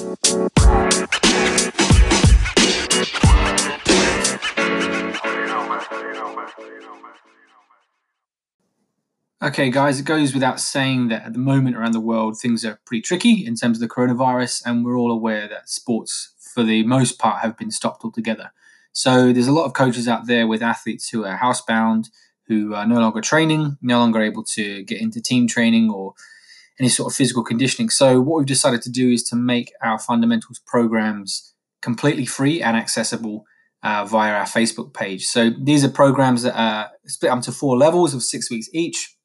Okay, guys, it goes without saying that at the moment around the world, things are pretty tricky in terms of the coronavirus, and we're all aware that sports, for the most part, have been stopped altogether. So there's a lot of coaches out there with athletes who are housebound, who are no longer training, no longer able to get into team training or any sort of physical conditioning. So what we've decided to do is to make our fundamentals programs completely free and accessible uh, via our Facebook page. So these are programs that are split up to four levels of six weeks each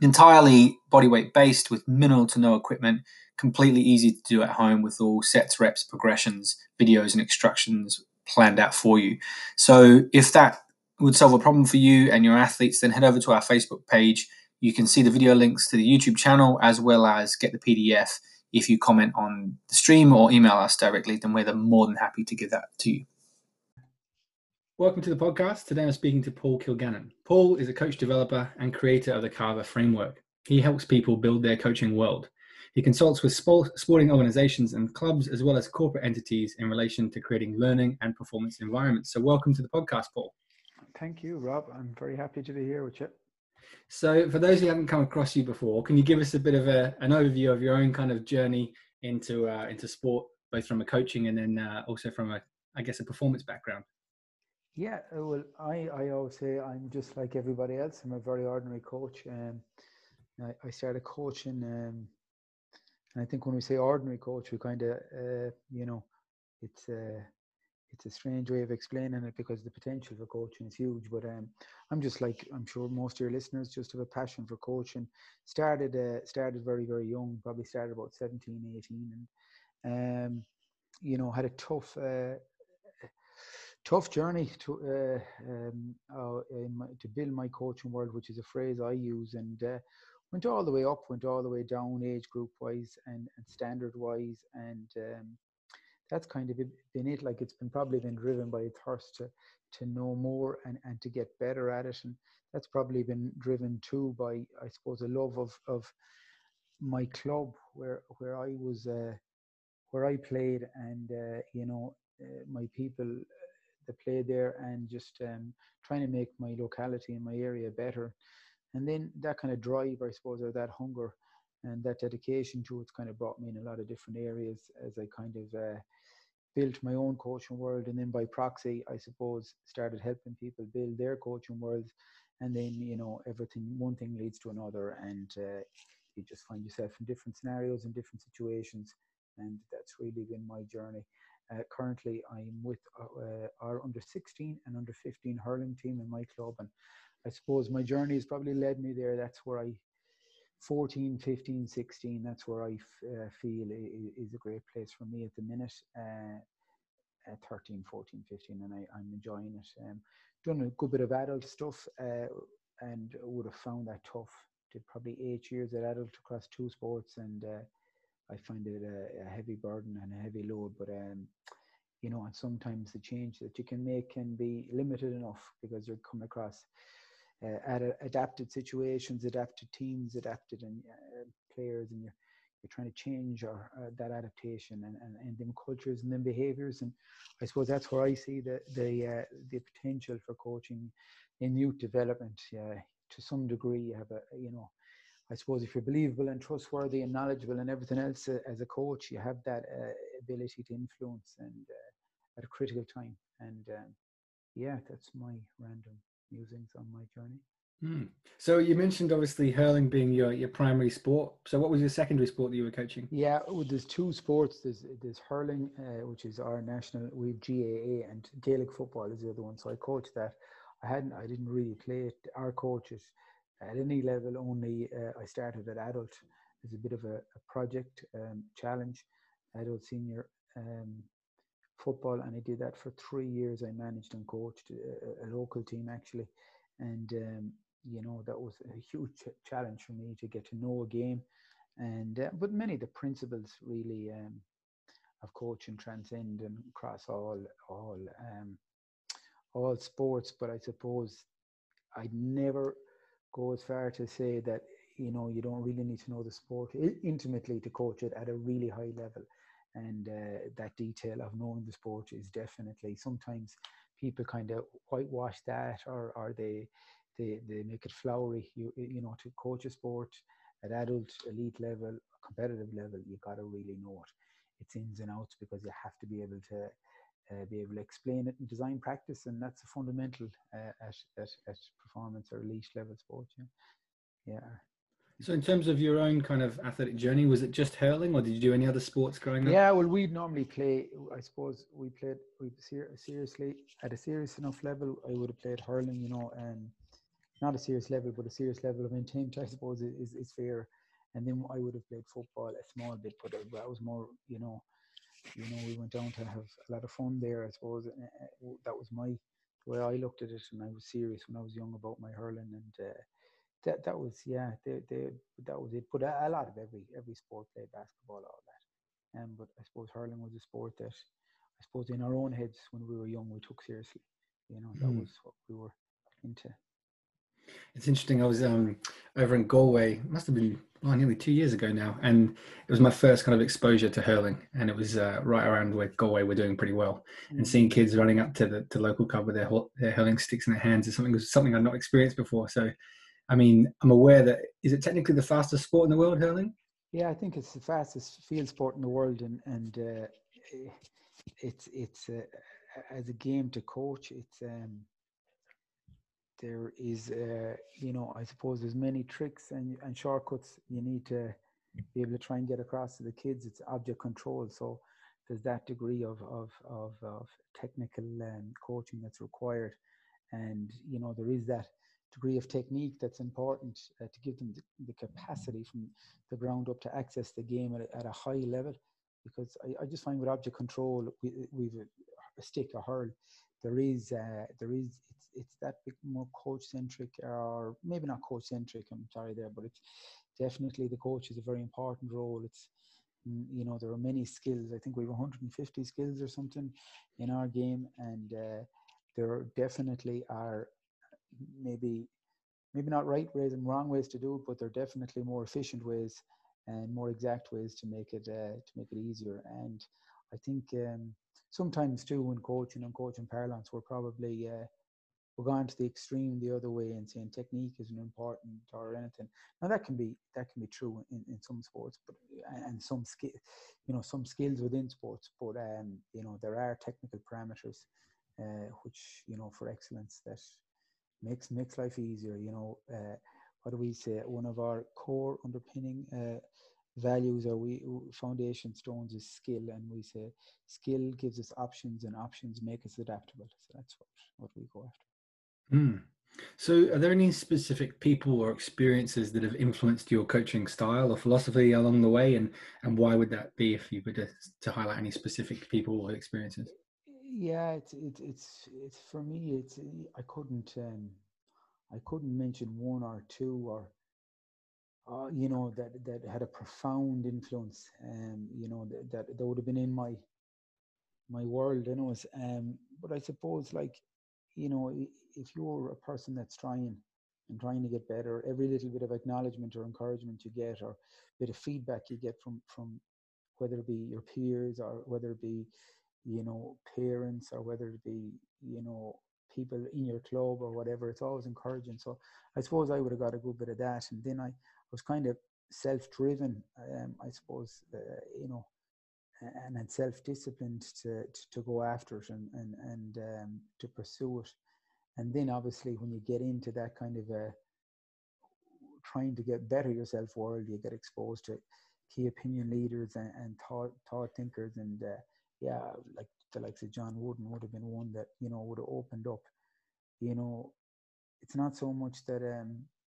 entirely bodyweight based with minimal to no equipment, completely easy to do at home with all sets, reps, progressions, videos, and instructions planned out for you. So if that would solve a problem for you and your athletes, then head over to our Facebook page. You can see the video links to the YouTube channel as well as get the PDF if you comment on the stream or email us directly, then we're more than happy to give that to you. Welcome to the podcast. Today I'm speaking to Paul Kilgannon. Paul is a coach developer and creator of the Carver framework. He helps people build their coaching world. He consults with sporting organizations and clubs as well as corporate entities in relation to creating learning and performance environments. So, welcome to the podcast, Paul. Thank you, Rob. I'm very happy to be here with you. So, for those who haven't come across you before, can you give us a bit of a, an overview of your own kind of journey into uh, into sport, both from a coaching and then uh, also from a, I guess, a performance background? Yeah, uh, well, I, I always say I'm just like everybody else. I'm a very ordinary coach. Um, I, I started coaching, um, and I think when we say ordinary coach, we kind of, uh, you know, it's uh, it's a strange way of explaining it because the potential for coaching is huge. But um, I'm just like I'm sure most of your listeners just have a passion for coaching. Started uh, started very very young, probably started about 17, 18, and um, you know had a tough. Uh, tough journey to uh, um, my, to build my coaching world, which is a phrase I use, and uh, went all the way up, went all the way down, age group wise and, and standard wise, and um, that's kind of been it. Like it's been probably been driven by a thirst to to know more and, and to get better at it, and that's probably been driven too by I suppose a love of of my club where where I was uh, where I played, and uh, you know uh, my people that play there and just um, trying to make my locality and my area better. And then that kind of drive, I suppose, or that hunger and that dedication to it's kind of brought me in a lot of different areas as I kind of uh, built my own coaching world. And then by proxy, I suppose, started helping people build their coaching worlds. And then, you know, everything, one thing leads to another. And uh, you just find yourself in different scenarios and different situations. And that's really been my journey. Uh, currently, I'm with uh, our under 16 and under 15 hurling team in my club, and I suppose my journey has probably led me there. That's where I, 14, 15, 16, that's where I uh, feel is a great place for me at the minute. Uh, 13, 14, 15, and I, am enjoying it. Um, done a good bit of adult stuff, uh, and would have found that tough. Did probably eight years at adult across two sports, and uh, I find it a, a, heavy burden and a heavy load. But um, you know, and sometimes the change that you can make can be limited enough because you're coming across uh, at adapted situations, adapted teams, adapted and uh, players, and you're you're trying to change or uh, that adaptation and, and, and then cultures and then behaviors and I suppose that's where I see the the uh, the potential for coaching in youth development. Yeah, to some degree, you have a you know I suppose if you're believable and trustworthy and knowledgeable and everything else uh, as a coach, you have that ability to influence and at a critical time. And um, yeah, that's my random musings on my journey. Mm. So you mentioned obviously hurling being your, your primary sport. So what was your secondary sport that you were coaching? Yeah, well, there's two sports. There's there's hurling, uh, which is our national. We've GAA and Gaelic football is the other one. So I coached that. I hadn't. I didn't really play it. Our coaches at any level only uh, i started at adult as a bit of a, a project um, challenge adult senior um, football and i did that for three years. I managed and coached a, a local team actually. And um, you know that was a huge challenge for me to get to know a game. And uh, but many of the principles really um, of coaching transcend and across all all um, all sports. But i suppose i'd never go as far to say that you know you don't really need to know the sport intimately to coach it at a really high level and uh, that detail of knowing the sport is definitely sometimes people kind of whitewash that or or they they they make it flowery. You you know to coach a sport at adult elite level, competitive level, you got to really know it, its ins and outs because you have to be able to. Uh, be able to explain it in design practice, and that's a fundamental uh, at, at, at performance or elite level sport. Yeah. yeah. So, in terms of your own kind of athletic journey, was it just hurling, or did you do any other sports growing up? Yeah, well, we'd normally play. I suppose we played. We ser- seriously at a serious enough level. I would have played hurling, you know, and not a serious level, but a serious level of intent. I suppose is is fair. And then I would have played football a small bit, but that was more, you know, you know, we went down to have a lot of fun there. I suppose that was my way I looked at it, and I was serious when I was young about my hurling and. Uh, that that was yeah they, they that was it but a, a, lot of every every sport played basketball all that um but i suppose hurling was a sport that i suppose in our own heads when we were young we took seriously you know that mm. was what we were into it's interesting i was um over in galway must have been oh, nearly two years ago now and it was my first kind of exposure to hurling and it was uh, right around where galway were doing pretty well mm. and seeing kids running up to the to local club with their, their hurling sticks in their hands is something was something i'd not experienced before so I mean, I'm aware that is it technically the fastest sport in the world, hurling? Yeah, I think it's the fastest field sport in the world, and and uh, it's it's uh, as a game to coach. It's um, there is uh, you know I suppose there's many tricks and and shortcuts you need to be able to try and get across to the kids. It's object control, so there's that degree of of of, of technical um, coaching that's required, and you know there is that degree of technique that's important uh, to give them the, the, capacity from the ground up to access the game at a, at a high level. Because I, I, just find with object control, we, we've a, a stick, a hurl, there is uh, there is it's it's that bit more coach centric or maybe not coach centric. I'm sorry there, but it's definitely the coach is a very important role. It's mm, you know there are many skills. I think we have 150 skills or something in our game, and uh, there definitely are maybe maybe not right ways and wrong ways to do it, but they're definitely more efficient ways and more exact ways to make it uh, to make it easier. And I think um, sometimes too, when coaching and coaching parlance, we're probably uh, we're going to the extreme the other way and saying technique isn't important or anything. Now that can be that can be true in, in some sports, but and some skill, you know, some skills within sports. But um, you know, there are technical parameters uh, which you know for excellence that makes makes life easier. You know, uh, what do we say? One of our core underpinning uh, values or we foundation stones is skill, and we say skill gives us options, and options make us adaptable. So that's what what we go after. Mm. So, are there any specific people or experiences that have influenced your coaching style or philosophy along the way, and and why would that be if you were to, to highlight any specific people or experiences? Yeah, it's it's it's it's for me. It's I couldn't um, I couldn't mention one or two or uh, you know that that had a profound influence. Um, you know that that, that would have been in my my world. You know, um, but I suppose like you know if you're a person that's trying and trying to get better, every little bit of acknowledgement or encouragement you get, or bit of feedback you get from from whether it be your peers or whether it be you know, parents or whether it be, you know, people in your club or whatever. It's always encouraging. So I suppose I would have got a good bit of that. And then I was kind of self-driven, um, I suppose, uh, you know, and, and self-disciplined to, to, to, go after it and, and, and um, to pursue it. And then obviously when you get into that kind of a trying to get better yourself world, you get exposed to key opinion leaders and, and thought, thought thinkers and uh, yeah, like the likes of John Wooden would have been one that you know would have opened up. You know, it's not so much that um,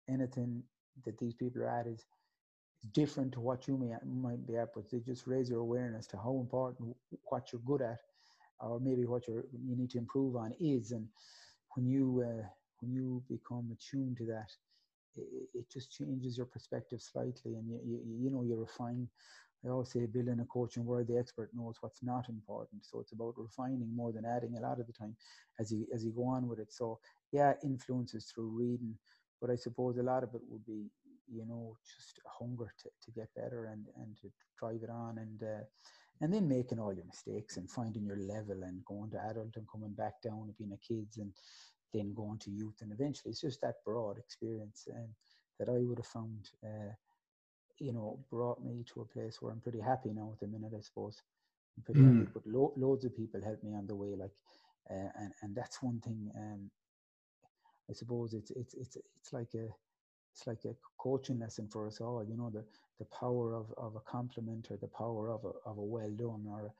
anything that these people are at is, is different to what you may might be at, but they just raise your awareness to how important what you're good at, or maybe what you you need to improve on is. And when you uh, when you become attuned to that, it, it, just changes your perspective slightly, and you you, you know you refine I always say building a coaching where the expert knows what's not important. So it's about refining more than adding a lot of the time as you as you go on with it. So yeah, influences through reading, but I suppose a lot of it would be, you know, just hunger to, to get better and, and to drive it on. And uh, and then making all your mistakes and finding your level and going to adult and coming back down and being a kids and then going to youth and eventually it's just that broad experience and that I would have found uh, you know brought me to a place where I'm pretty happy now at the minute I suppose I'm pretty mm. happy but lo- loads of people helped me on the way like uh, and and that's one thing um, I suppose it's it's it's it's like a it's like a coaching lesson for us all. You know the the power of, of a compliment or the power of a of a well done or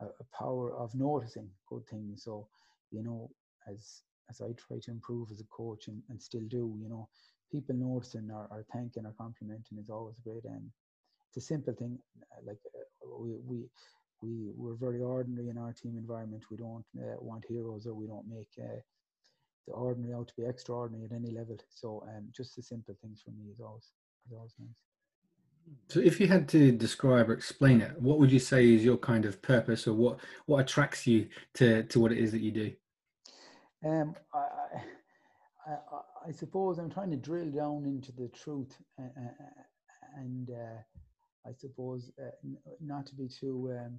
a, a power of noticing good things. So you know as as I try to improve as a coach and, and still do, you know, people noticing or, or thanking or complimenting is always great. And it's a simple thing. Like uh, we we we we're very ordinary in our team environment. We don't uh, want heroes or we don't make uh, the ordinary out to be extraordinary at any level. So um, just the simple things for me is always is always nice. So if you had to describe or explain it, what would you say is your kind of purpose or what what attracts you to to what it is that you do? Um, I, I, I, I suppose I'm trying to drill down into the truth uh, and uh, I suppose uh, not to be too um,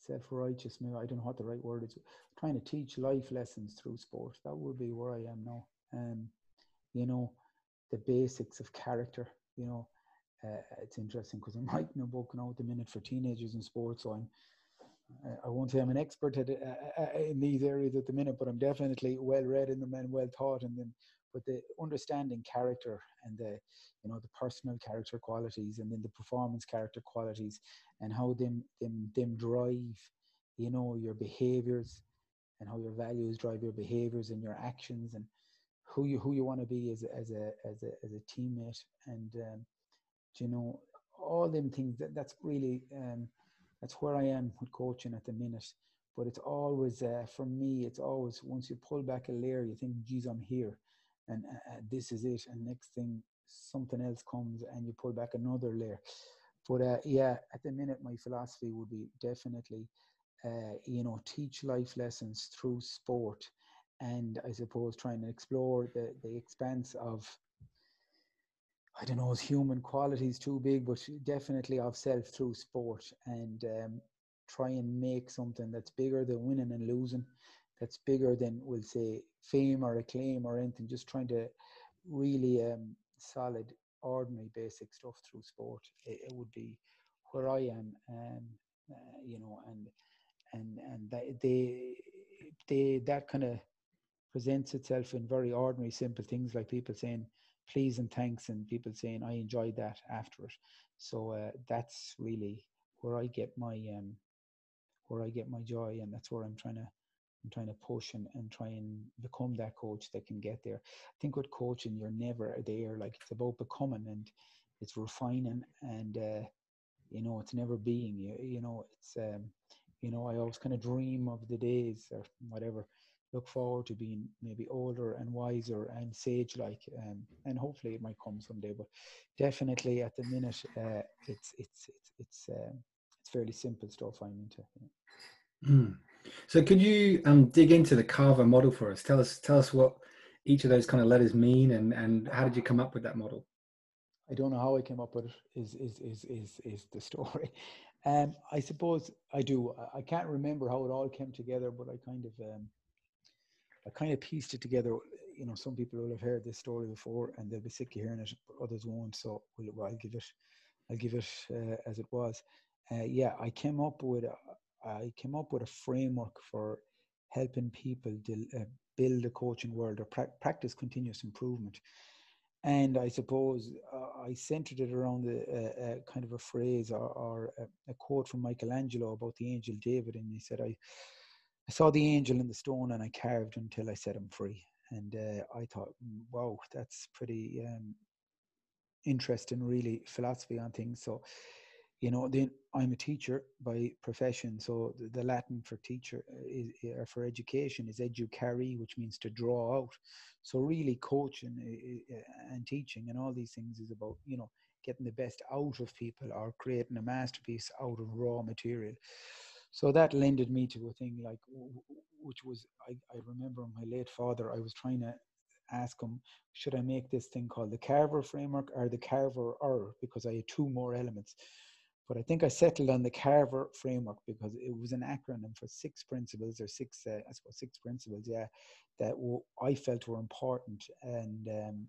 self-righteous maybe i don't know what the right word is trying to teach life lessons through sport that would be where i am now. Um you know the basics of character you know uh, it's interesting because i'm writing a book now at the minute for teenagers in sports so i'm I won't say I'm an expert at, uh, uh, in these areas at the minute, but I'm definitely well read in them and well taught in them. But the understanding character and the, you know, the personal character qualities and then the performance character qualities and how them them them drive you know your behaviors and how your values drive your behaviors and your actions and who you who you want to be as as a as a as a teammate and um, you know all them things that that's really um, that's where I am with coaching at the minute but it's always uh, for me it's always once you pull back a layer you think geez I'm here and uh, uh this is it and next thing something else comes and you pull back another layer but uh, yeah, at the minute, my philosophy would be definitely, uh, you know, teach life lessons through sport, and I suppose trying to explore the the expanse of. I don't know, is human qualities too big, but definitely of self through sport, and um, try and make something that's bigger than winning and losing, that's bigger than we'll say fame or acclaim or anything. Just trying to really um, solid ordinary basic stuff through sport. It, it would be where I am, um, uh, you know, and and and they they, they that kind of presents itself in very ordinary, simple things like people saying please and thanks, and people saying I enjoyed that after it. So uh, that's really where I get my um, where I get my joy, and that's where I'm trying to I'm trying to push and, and try and become that coach that can get there. I think with coaching, you're never there. Like it's about becoming and it's refining and, uh, you know, it's never being, you, you know, it's, um, you know, I always kind of dream of the days or whatever, look forward to being maybe older and wiser and sage like, um, and hopefully it might come someday, but definitely at the minute, uh, it's, it's, it's, it's, um, it's fairly simple stuff I'm into. Mm. So could you um, dig into the Carver model for us? Tell us tell us what each of those kind of letters mean and, and how did you come up with that model? I don't know how I came up with it is is is is, is the story. Um, I suppose I do. I can't remember how it all came together, but I kind of um, I kind of pieced it together. You know, some people will have heard this story before, and they'll be sick of hearing it, but others won't. So we'll, I'll give it, I'll give it uh, as it was. Uh, yeah, I came up with I came up with a framework for helping people uh, build a coaching world or pra- practice continuous improvement. And I suppose uh, I centered it around a, a, a, kind of a phrase or, or a, a, quote from Michelangelo about the angel David. And he said, I, I saw the angel in the stone and I carved until I set him free. And uh, I thought, mm, wow, that's pretty um, interesting, really, philosophy on things. So you know then i'm a teacher by profession so the, the latin for teacher uh, is or for education is educare which means to draw out so really coaching uh, uh, and teaching and all these things is about you know getting the best out of people or creating a masterpiece out of raw material so that lended me to a thing like which was i, I remember my late father i was trying to ask him should i make this thing called the carver framework or the carver or because i had two more elements but I think I settled on the Carver framework because it was an acronym for six principles or six, uh, I suppose, six principles, yeah, that w- I felt were important and um,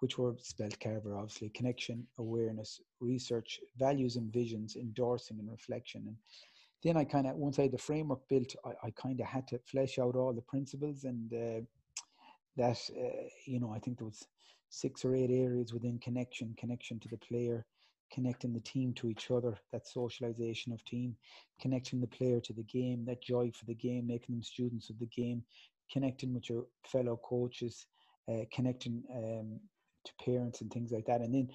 which were spelled Carver, obviously connection, awareness, research, values and visions, endorsing and reflection. And then I kind of, once I had the framework built, I, I kind of had to flesh out all the principles and uh, that, uh, you know, I think there was six or eight areas within connection, connection to the player, connecting the team to each other, that socialization of team, connecting the player to the game, that joy for the game, making them students of the game, connecting with your fellow coaches, uh, connecting um, to parents and things like that. And then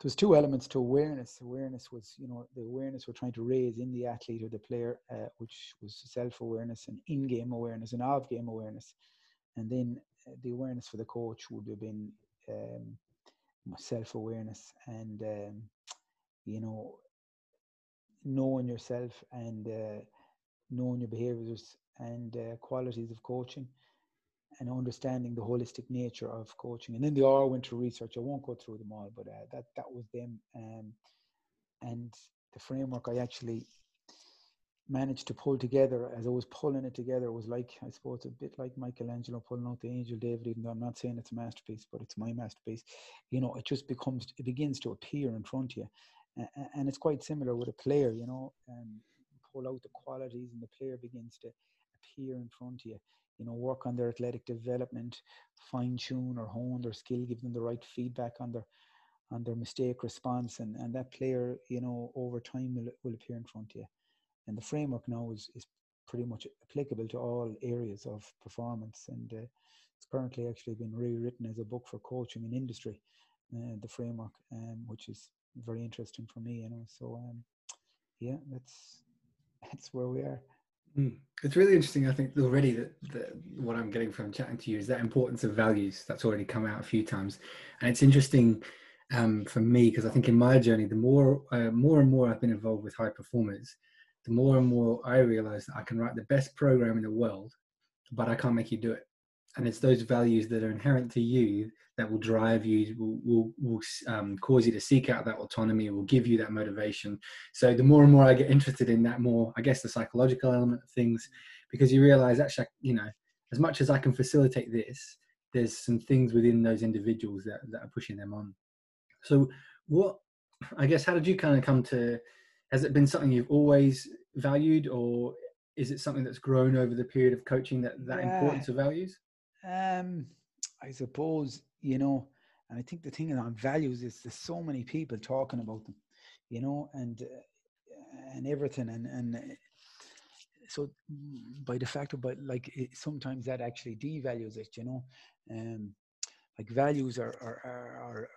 there was two elements to awareness. Awareness was, you know, the awareness we're trying to raise in the athlete or the player, uh, which was self-awareness and in-game awareness and off-game awareness. And then uh, the awareness for the coach would have been um, self-awareness and, um, you know, knowing yourself and uh, knowing your behaviors and uh, qualities of coaching and understanding the holistic nature of coaching. And then they all went to research. I won't go through them all, but uh, that that was them. Um, and the framework I actually managed to pull together as I was pulling it together was like I suppose a bit like Michelangelo pulling out the angel David even though I'm not saying it's a masterpiece but it's my masterpiece you know it just becomes it begins to appear in front of you and it's quite similar with a player you know um, pull out the qualities and the player begins to appear in front of you you know, work on their athletic development, fine tune or hone their skill, give them the right feedback on their on their mistake response, and, and that player, you know, over time will will appear in front of you. And the framework now is is pretty much applicable to all areas of performance, and uh, it's currently actually been rewritten as a book for coaching and industry, uh, the framework, um, which is very interesting for me, you know. So, um, yeah, that's that's where we are. Mm. It's really interesting. I think already that, that, what I'm getting from chatting to you is that importance of values that's already come out a few times, and it's interesting um, for me because I think in my journey, the more uh, more and more I've been involved with high performers, the more and more I realize that I can write the best program in the world, but I can't make you do it. And it's those values that are inherent to you that will drive you, will, will, will um, cause you to seek out that autonomy, will give you that motivation. So the more and more I get interested in that, more I guess the psychological element of things, because you realize actually, you know, as much as I can facilitate this, there's some things within those individuals that, that are pushing them on. So what, I guess, how did you kind of come to, has it been something you've always valued or is it something that's grown over the period of coaching that, that yeah. importance of values? Um, I suppose you know, and I think the thing on values is there's so many people talking about them, you know, and uh, and everything, and and uh, so by the fact of but like it, sometimes that actually devalues it, you know, um, like values are are, are, are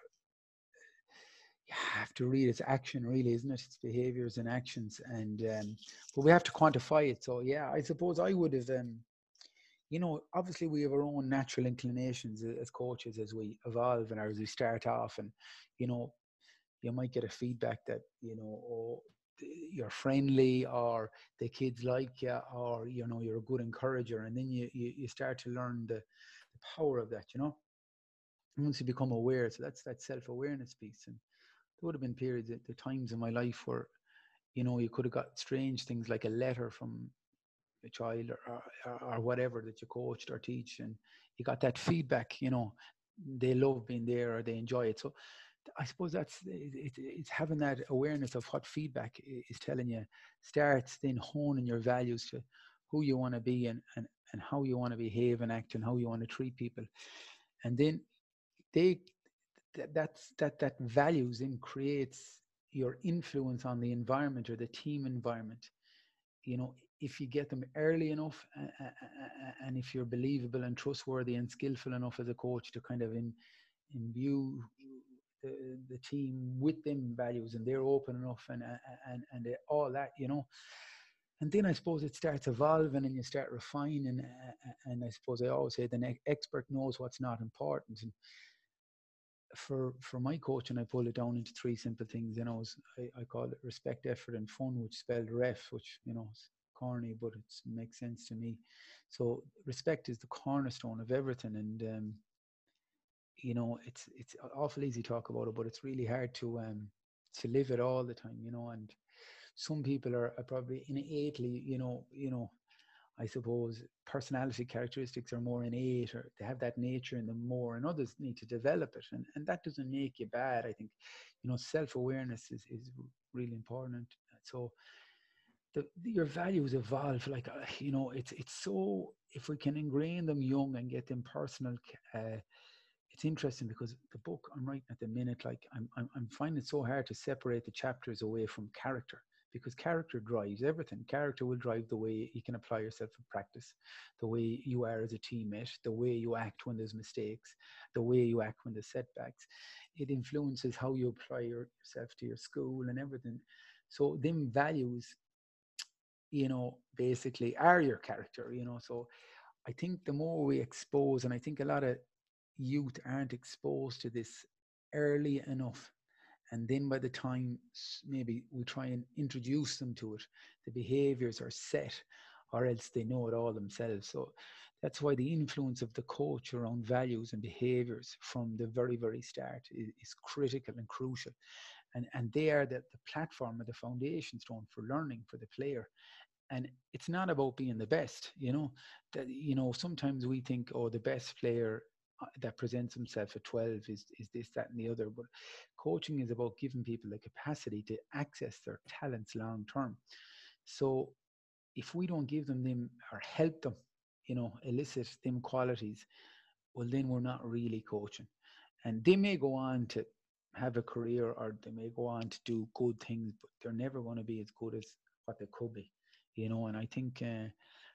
you have to read its action really isn't it? It's behaviors and actions and um, but we have to quantify it so yeah i suppose i would have um, you know, obviously we have our own natural inclinations as coaches as we evolve and as we start off, and you know, you might get a feedback that you know, oh, you're friendly or the kids like you or you know you're a good encourager and then you you, you start to learn the, the power of that you know? Once you become aware so that's that self-awareness piece and there would have been periods uh, at the times in my life where you know you could have got strange things like a letter from a child or, or, or whatever that you coached or teach and you got that feedback you know they love being there or they enjoy it. So i suppose that's it, it's having that awareness of what feedback is telling you starts then honing your values to who you want to be and, and, and how you want to behave and act and how you want to treat people. And then they that that's that that values then creates your influence on the environment or the team environment. You know if you get them early enough uh, and if you're believable and trustworthy and skillful enough as a coach to kind of imbue the, the team with them values and they're open enough and and and all that you know and then I suppose it starts evolving and you start refining and, and I suppose I always say the expert knows what's not important. And for for my coaching I pull it down into three simple things you know I, I call it respect effort and fun which spelled ref which you know corny, but it makes sense to me. So respect is the cornerstone of everything, and um, you know it's it's awful easy to talk about it, but it's really hard to um, to live it all the time, you know. And some people are, are probably innately, you know, you know, I suppose personality characteristics are more innate or they have that nature in them more and others need to develop it and, and that doesn't make you bad i think you know self-awareness is, is really important so the, your values evolve like uh, you know it's it's so if we can ingrain them young and get them personal uh, it's interesting because the book i'm writing at the minute like I'm, I'm i'm finding it so hard to separate the chapters away from character because character drives everything. Character will drive the way you can apply yourself in practice, the way you are as a teammate, the way you act when there's mistakes, the way you act when there's setbacks. It influences how you apply yourself to your school and everything. So them values, you know, basically are your character, you know. So I think the more we expose, and I think a lot of youth aren't exposed to this early enough and then by the time maybe we try and introduce them to it the behaviors are set or else they know it all themselves so that's why the influence of the coach around values and behaviors from the very very start is, is critical and crucial and and they are the, the platform or the foundation stone for learning for the player and it's not about being the best you know that you know sometimes we think oh the best player uh, that presents himself at 12 is, is this, that, and the other. But coaching is about giving people the capacity to access their talents long term. So if we don't give them them or help them, you know, elicit them qualities, well, then we're not really coaching. And they may go on to have a career or they may go on to do good things, but they're never going to be as good as what they could be, you know. And I think uh,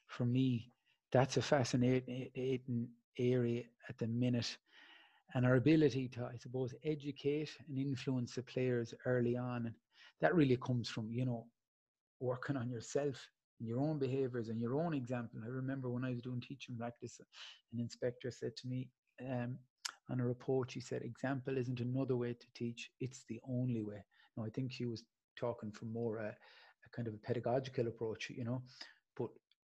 for me, that's a fascinating area at the minute and our ability to, I suppose, educate and influence the players early on. And that really comes from, you know, working on yourself and your own behaviors and your own example. I remember when I was doing teaching practice, an inspector said to me um, on a report, she said, example isn't another way to teach, it's the only way. Now, I think she was talking from more a, a kind of a pedagogical approach, you know, but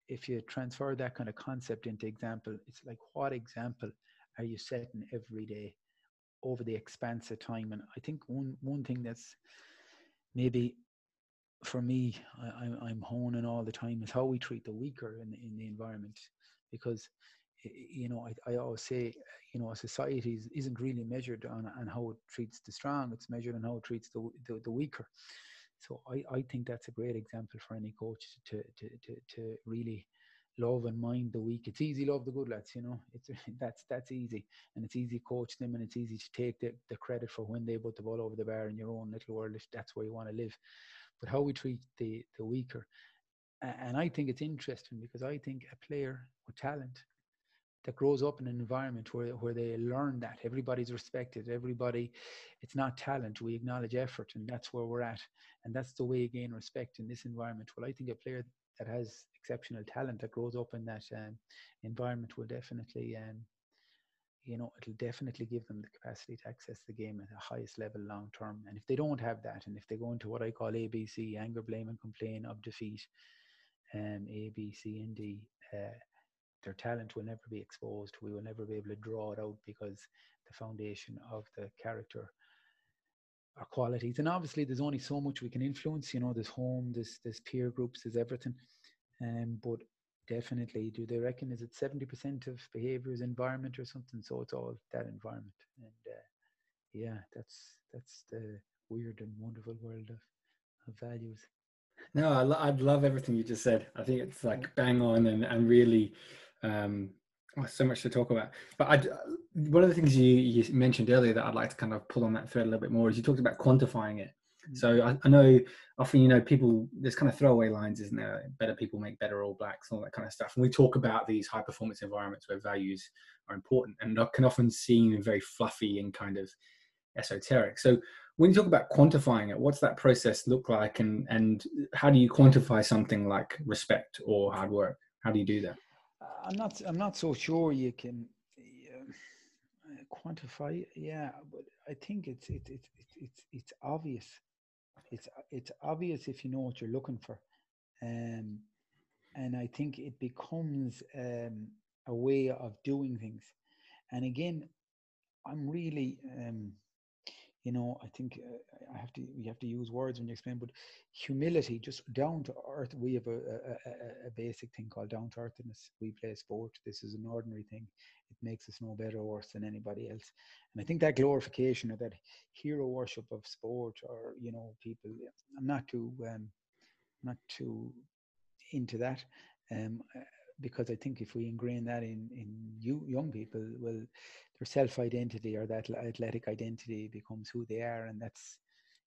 if you transfer that kind of concept into example, it's like what example are you setting every day over the expanse of time? And I think one one thing that's maybe for me, I, I'm honing all the time is how we treat the weaker in in the environment, because you know I, I always say you know a society isn't really measured on on how it treats the strong; it's measured on how it treats the the, the weaker. So I, I think that's a great example for any coach to, to, to, to really love and mind the weak. It's easy love the good lads, you know. It's that's that's easy, and it's easy coach them, and it's easy to take the, the credit for when they put the ball over the bar in your own little world if that's where you want to live. But how we treat the the weaker, and I think it's interesting because I think a player with talent that grows up in an environment where, where they learn that everybody's respected everybody it's not talent we acknowledge effort and that's where we're at. And that's the way you gain respect in this environment. Well i think a player that has exceptional talent that grows up in that um, environment will definitely um, you know it'll definitely give them the capacity to access the game at the highest level long term. And if they don't have that and if they go into what i call abc anger blame and complain of defeat um, a b c and d uh, their talent will never be exposed. We will never be able to draw it out because the foundation of the character are qualities. And obviously, there's only so much we can influence. You know, there's home, there's there's peer groups, there's everything. Um, but definitely, do they reckon is it seventy percent of behaviour is environment or something? So it's all that environment. And uh, yeah, that's that's the weird and wonderful world of, of values. No, I, lo- I love everything you just said. I think it's like bang on and, and really um, oh, so much to talk about. But I, one of the things you, you mentioned earlier that I'd like to kind of pull on that thread a little bit more is you talked about quantifying it. Mm. So I, I, know often, you know, people, there's kind of throwaway lines, isn't there? Better people make better all blacks and all that kind of stuff. And we talk about these high performance environments where values are important and can often seem very fluffy and kind of esoteric. So when you talk about quantifying it, what's that process look like and, and how do you quantify something like respect or hard work? How do you do that? I'm not. I'm not so sure you can uh, quantify. Yeah, but I think it's it, it, it, it's it's obvious. It's it's obvious if you know what you're looking for, um, and I think it becomes um, a way of doing things. And again, I'm really, um, you know, I think uh, I have to we have to use words when you explain, but humility, just down to earth. We have a, a, a basic thing called down to earthness. We play sport. This is an ordinary thing. It makes us no better or worse than anybody else. And I think that glorification or that hero worship of sport, or you know, people. I'm not too um, not too into that. Um, because I think if we ingrain that in in you, young people, well, their self identity or that athletic identity becomes who they are, and that's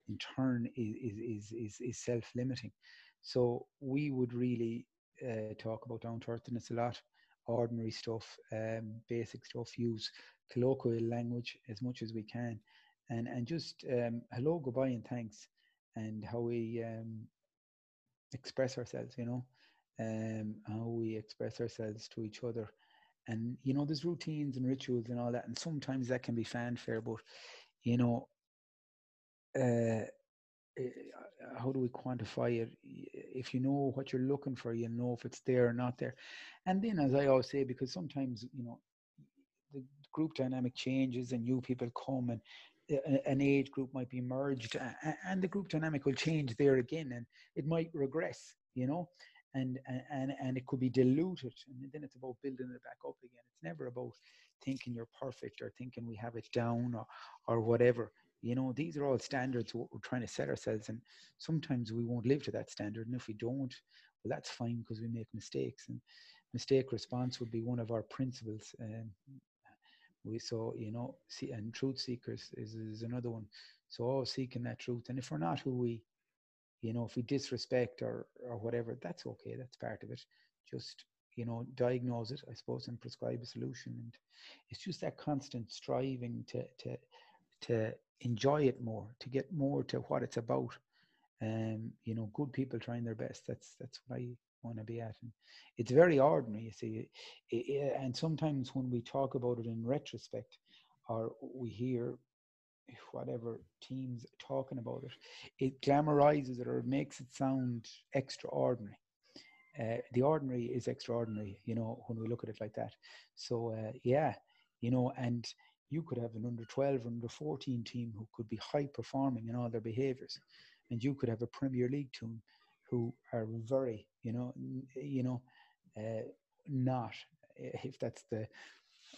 in turn is is is, is self limiting. So we would really uh, talk about down to earthness a lot, ordinary stuff, um, basic stuff. Use colloquial language as much as we can, and and just um, hello, goodbye, and thanks, and how we um, express ourselves. You know um, how we express ourselves to each other. And, you know, there's routines and rituals and all that. And sometimes that can be fanfare, but, you know, uh, eh, how do we quantify it? If you know what you're looking for, you know if it's there or not there. And then, as I always say, because sometimes, you know, the group dynamic changes and new people come and an age group might be merged and the group dynamic will change there again and it might regress, you know and and and it could be diluted and then it's about building it back up again. It's never about thinking you're perfect or thinking we have it down or or whatever. You know these are all standards we're trying to set ourselves and sometimes we won't live to that standard and if we don't well that's fine because we make mistakes and mistake response would be one of our principles um, we saw you know see and truth seekers is, is another one. So all seeking that truth and if we're not who we you know if we disrespect or or whatever that's okay that's part of it. Just you know diagnose it i suppose and prescribe a solution. And it's just that constant striving to to to enjoy it more to get more to what it's about. Um you know good people trying their best. That's that's what i want to be at. And it's very ordinary you see. It, it, and sometimes when we talk about it in retrospect or we hear whatever teams talking about it, it glamorizes it or makes it sound extraordinary. Uh, the ordinary is extraordinary, you know, when we look at it like that. So, uh, yeah, you know, and you could have an under 12 or under 14 team who could be high performing in all their behaviors. And you could have a Premier League team who are very, you know, you know, uh, not, if that's the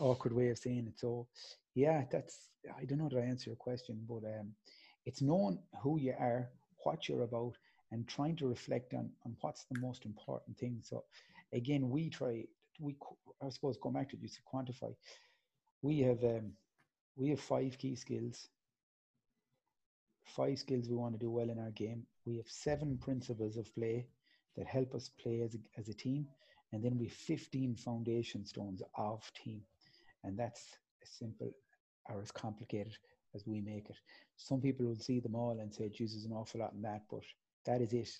awkward way of saying it. So, yeah, that's I don't know that I answer your question, but um, it's knowing who you are, what you're about, and trying to reflect on on what's the most important thing. So, again, we try we I suppose go back to you to quantify. We have um, we have five key skills. Five skills we want to do well in our game. We have seven principles of play that help us play as a, as a team, and then we have 15 foundation stones of team, and that's as simple or as complicated as we make it. Some people will see them all and say, Jesus, an awful lot in that, but that is it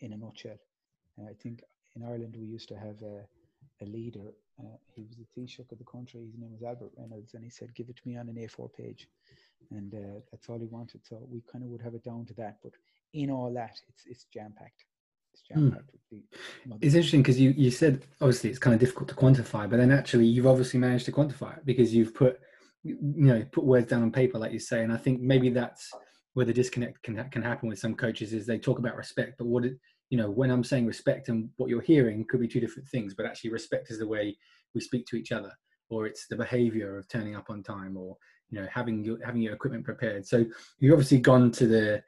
in a nutshell. And I think in Ireland we used to have a, a leader. Uh, he was the Taoiseach of the country. His name was Albert Reynolds, and he said, "Give it to me on an A4 page," and uh, that's all he wanted. So we kind of would have it down to that. But in all that, it's it's jam packed. It's jam packed. Mm. It's interesting because you you said obviously it's kind of difficult to quantify, but then actually you've obviously managed to quantify it because you've put you know put words down on paper like you say and i think maybe that's where the disconnect can, can happen with some coaches is they talk about respect but what it you know when i'm saying respect and what you're hearing could be two different things but actually respect is the way we speak to each other or it's the behavior of turning up on time or you know having your having your equipment prepared so you've obviously gone to the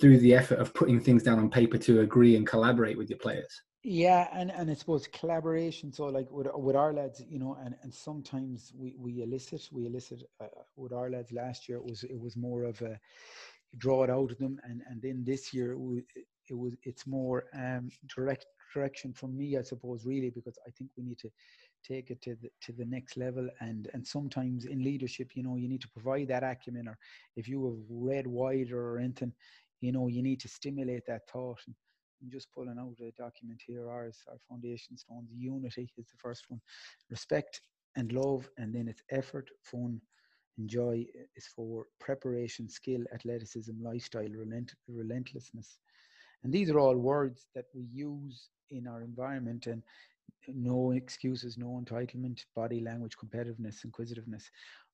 through the effort of putting things down on paper to agree and collaborate with your players yeah, and, and I suppose collaboration. So like with with our lads, you know, and, and sometimes we, we elicit we elicit uh, with our lads last year. It was it was more of a draw it out of them, and and then this year it was, it was it's more um, direct direction from me, I suppose, really, because I think we need to take it to the to the next level. And and sometimes in leadership, you know, you need to provide that acumen, or if you have read wider or anything, you know, you need to stimulate that thought. And, I'm just pulling out a document here. Ours, our foundation stones, unity is the first one. Respect and love, and then it's effort, fun, and joy is for preparation, skill, athleticism, lifestyle, relent- relentlessness. And these are all words that we use in our environment and no excuses, no entitlement, body language, competitiveness, inquisitiveness.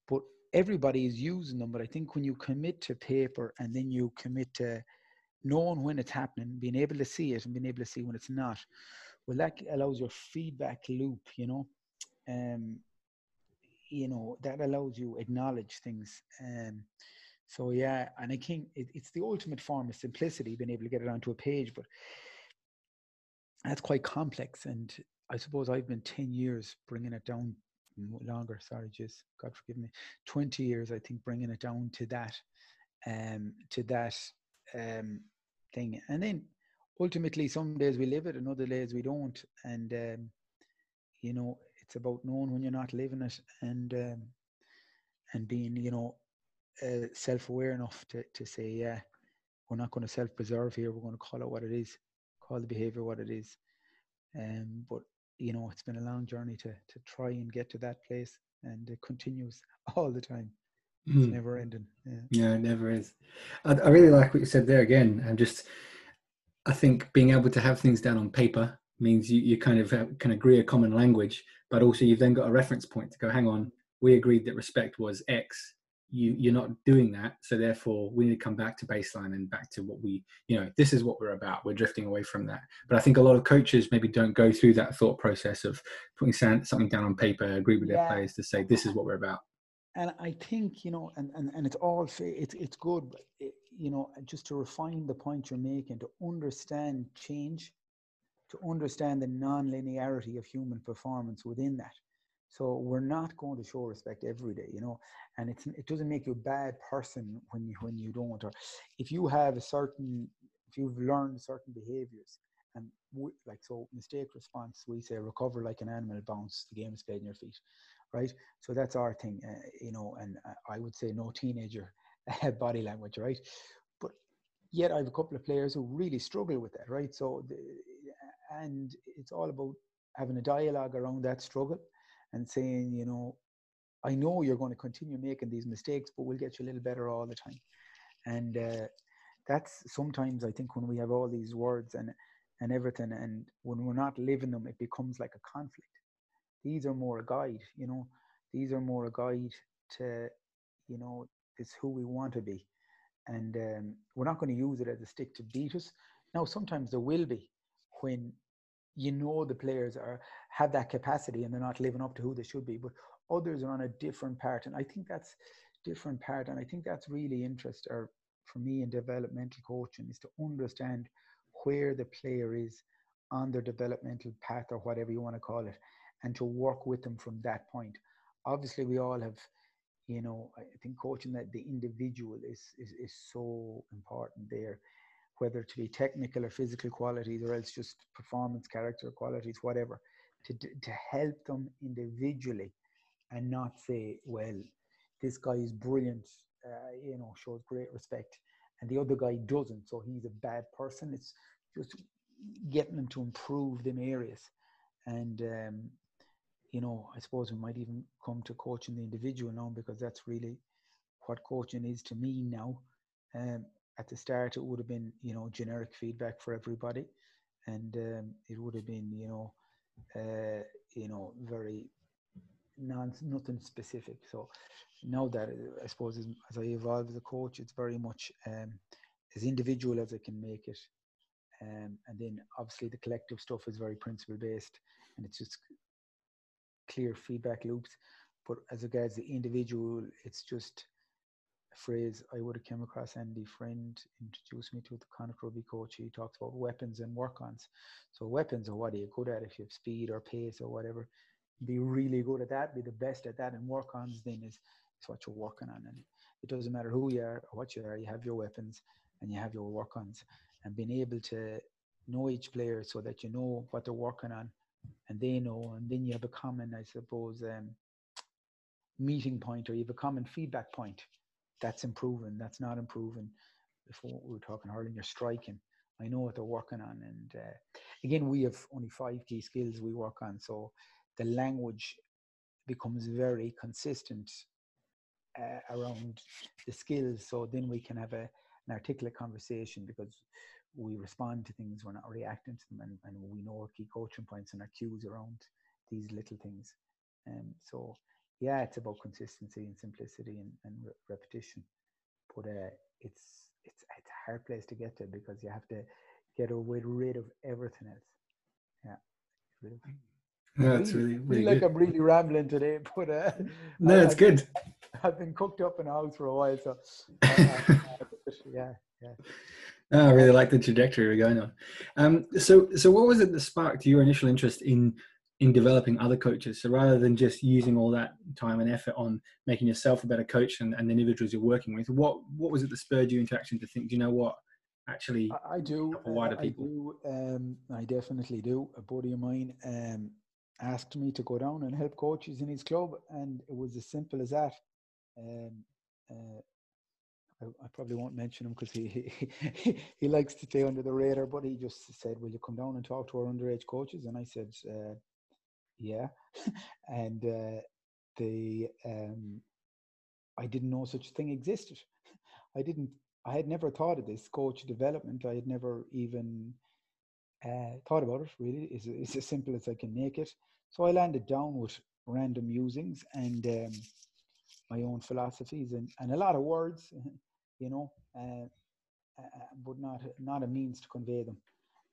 But everybody is using them, but I think when you commit to paper and then you commit to knowing when it's happening, being able to see it and being able to see when it's not, well, that allows your feedback loop, you know. Um, you know, that allows you acknowledge things. Um, so yeah, and I think it, it's the ultimate form of simplicity, being able to get it onto a page, but that's quite complex. And I suppose I've been 10 years bringing it down longer. Sorry, just God forgive me. 20 years, I think, bringing it down to that, um, to that um, thing. And then ultimately, some days we live it, and other days we don't. And um, you know, it's about knowing when you're not living it, and um, and being, you know, uh, self-aware enough to to say, yeah, we're not going to self-preserve here. We're going to call it what it is, call the behavior what it is. Um, but you know, it's been a long journey to to try and get to that place, and it continues all the time. It's mm. never ending. Yeah. yeah, it never is. I, I really like what you said there again, and just I think being able to have things down on paper means you, you kind of have, can agree a common language, but also you've then got a reference point to go, hang on, we agreed that respect was X you you're not doing that. So therefore we need to come back to baseline and back to what we you know this is what we're about. We're drifting away from that. But i think a lot of coaches maybe don't go through that thought process of putting something down on paper agree with yeah. their players to say this is what we're about. And i think you know and and, and it's all it's it's good it, you know just to refine the point you're making to understand change to understand the non-linearity of human performance within that so we're not going to show respect every day, you know, and it's it doesn't make you a bad person when you when you don't, or if you have a certain if you've learned certain behaviors and we, like so mistake response we say recover like an animal bounce the game is played in your feet right? So that's our thing uh, you know and uh, i would say no teenager body language right? But yet i have a couple of players who really struggle with that right? So the, and it's all about having a dialogue around that struggle and saying, you know, I know you're going to continue making these mistakes, but we'll get you a little better all the time. And uh, that's sometimes I think when we have all these words and and everything, and when we're not living them, it becomes like a conflict. These are more a guide, you know. These are more a guide to, you know, it's who we want to be, and um, we're not going to use it as a stick to beat us. Now, sometimes there will be when you know the players are have that capacity and they're not living up to who they should be but others are on a different part. And i think that's different part. And i think that's really interest or for me in developmental coaching is to understand where the player is on their developmental path or whatever you want to call it and to work with them from that point. Obviously we all have you know i think coaching that the individual is is, is so important there whether to be technical or physical qualities or else just performance character qualities whatever to, to help them individually and not say well this guy is brilliant uh, you know shows great respect and the other guy doesn't so he's a bad person. It's just getting them to improve them areas. And um, you know i suppose we might even come to coaching the individual now because that's really what coaching is to me now. Um, at the start it would have been you know generic feedback for everybody. And um, it would have been you know uh, you know very non nothing specific. So now that i suppose as, i evolve as a coach it's very much um, as individual as i can make it. Um, and then obviously the collective stuff is very principle based and it's just clear feedback loops. But as regards the individual it's just phrase I would have come across Andy Friend introduced me to the Connacht Rugby coach. He talks about weapons and work-ons. So weapons are what are you good at if you have speed or pace or whatever. Be really good at that, be the best at that, and work-ons then is, is what you're working on. And it doesn't matter who you are or what you are, you have your weapons and you have your work-ons. And being able to know each player so that you know what they're working on and they know, and then you have a common, I suppose, um, meeting point or you have a common feedback point that's improving, that's not improving. Before we were talking hurling, you're striking. I know what they're working on, and uh, again, we have only five key skills we work on, so the language becomes very consistent uh, around the skills. So then we can have a, an articulate conversation because we respond to things, we're not reacting to them, and, and we know our key coaching points and our cues around these little things. And um, so yeah, it's about consistency and simplicity and, and re- repetition. But uh, it's it's it's a hard place to get to because you have to get away, rid of everything else. Yeah. Really, no, it's really, really like I'm really rambling today, but uh, no, it's good. I've been cooked up in a house for a while, so uh, yeah, yeah. Oh, I really like the trajectory we're going on. Um, so, so what was it that sparked your initial interest in in developing other coaches? So rather than just using all that time and effort on making yourself a better coach and, and the individuals you're working with, what what was it that spurred you into action to think, do you know what? Actually, I, I do. Wider people. I do. Um, I definitely do. A buddy of mine um, asked me to go down and help coaches in his club, and it was as simple as that. Um, uh, I, I, probably won't mention him because he, he he likes to stay under the radar. But he just said, "Will you come down and talk to our underage coaches?" And I said, uh, "Yeah." and uh, the um, I didn't know such a thing existed. I didn't. I had never thought of this coach development. I had never even uh, thought about it. Really, it's, it's as simple as I can make it. So I landed down with random musings and um, my own philosophies and, and a lot of words, you know, uh, uh, but not not a means to convey them,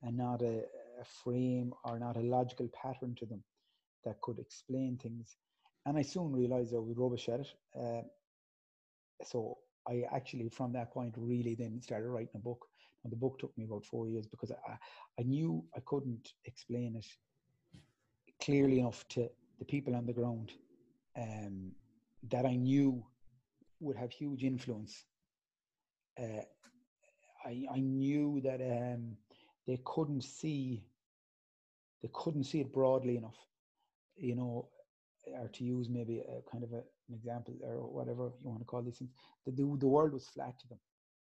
and not a, a, frame or not a logical pattern to them that could explain things. And I soon realized I was rubbish at it. Uh, so I actually, from that point, really then started writing a book. And the book took me about four years because I, I knew I couldn't explain it clearly enough to the people on the ground um, that I knew would have huge influence. Uh, I, I knew that um, they couldn't see they couldn't see it broadly enough, you know, or to use maybe a kind of a, an example or whatever you want to call these things. The, the, the world was flat to them,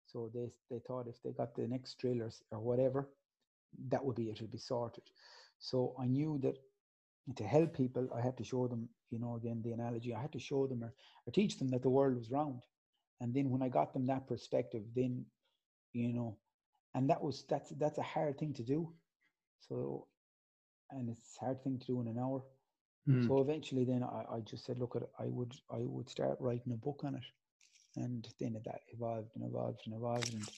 so they they thought if they got the next drill or, or whatever, that would be it. Would be sorted. So I knew that to help people, I had to show them, you know, again, the analogy, I had to show them or, or teach them that the world was round. And then when I got them that perspective, then, you know, and that was, that's, that's a hard thing to do. So, and it's a hard thing to do in an hour. Mm. So eventually then I, I just said, look, I would, I would start writing a book on it. And then that evolved and evolved and evolved. And